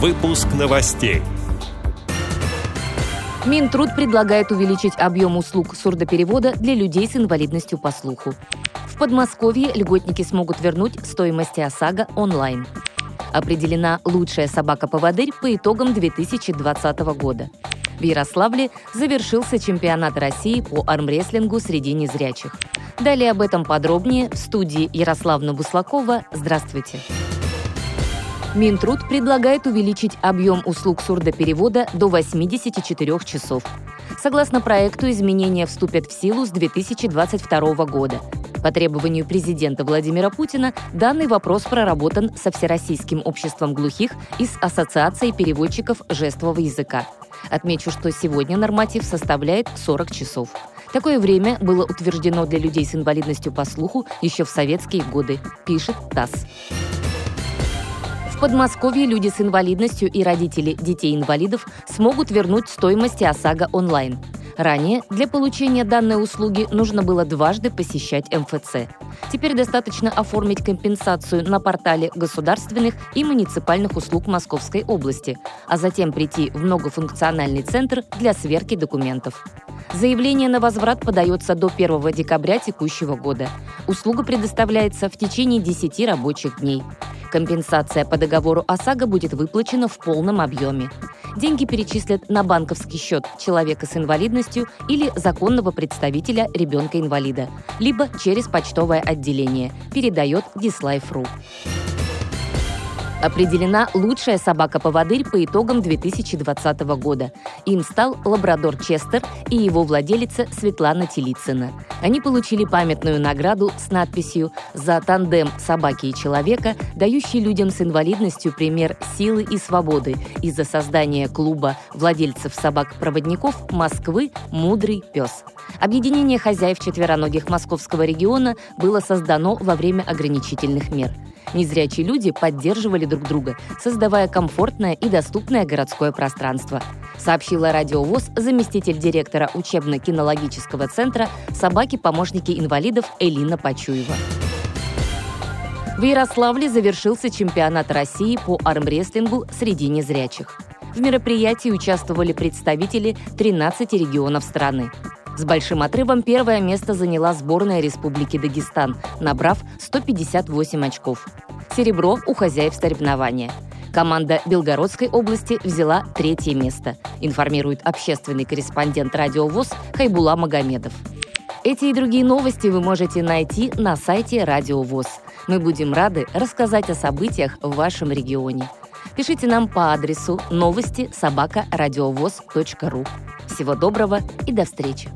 Выпуск новостей. Минтруд предлагает увеличить объем услуг сурдоперевода для людей с инвалидностью по слуху. В Подмосковье льготники смогут вернуть стоимость ОСАГО онлайн. Определена лучшая собака-поводырь по итогам 2020 года. В Ярославле завершился чемпионат России по армрестлингу среди незрячих. Далее об этом подробнее в студии Ярославна Буслакова. Здравствуйте. Минтруд предлагает увеличить объем услуг сурдоперевода до 84 часов. Согласно проекту, изменения вступят в силу с 2022 года. По требованию президента Владимира Путина данный вопрос проработан со Всероссийским обществом глухих и с Ассоциацией переводчиков жестового языка. Отмечу, что сегодня норматив составляет 40 часов. Такое время было утверждено для людей с инвалидностью по слуху еще в советские годы, пишет ТАСС. Подмосковье люди с инвалидностью и родители детей-инвалидов смогут вернуть стоимость ОСАГО онлайн. Ранее для получения данной услуги нужно было дважды посещать МФЦ. Теперь достаточно оформить компенсацию на портале государственных и муниципальных услуг Московской области, а затем прийти в многофункциональный центр для сверки документов. Заявление на возврат подается до 1 декабря текущего года. Услуга предоставляется в течение 10 рабочих дней. Компенсация по договору ОСАГО будет выплачена в полном объеме. Деньги перечислят на банковский счет человека с инвалидностью или законного представителя ребенка-инвалида, либо через почтовое отделение, передает Dislife.ru. Определена лучшая собака-поводырь по итогам 2020 года. Им стал лабрадор Честер и его владелица Светлана Телицына. Они получили памятную награду с надписью «За тандем собаки и человека, дающий людям с инвалидностью пример силы и свободы и за создание клуба владельцев собак-проводников Москвы «Мудрый пес». Объединение хозяев четвероногих московского региона было создано во время ограничительных мер – Незрячие люди поддерживали друг друга, создавая комфортное и доступное городское пространство. Сообщила радиовоз заместитель директора учебно-кинологического центра «Собаки-помощники инвалидов» Элина Пачуева. В Ярославле завершился чемпионат России по армрестлингу среди незрячих. В мероприятии участвовали представители 13 регионов страны. С большим отрывом первое место заняла сборная Республики Дагестан, набрав 158 очков. Серебро у хозяев соревнования. Команда Белгородской области взяла третье место, информирует общественный корреспондент радиовоз Хайбула Магомедов. Эти и другие новости вы можете найти на сайте Радио ВОЗ. Мы будем рады рассказать о событиях в вашем регионе. Пишите нам по адресу новости собака ру. Всего доброго и до встречи!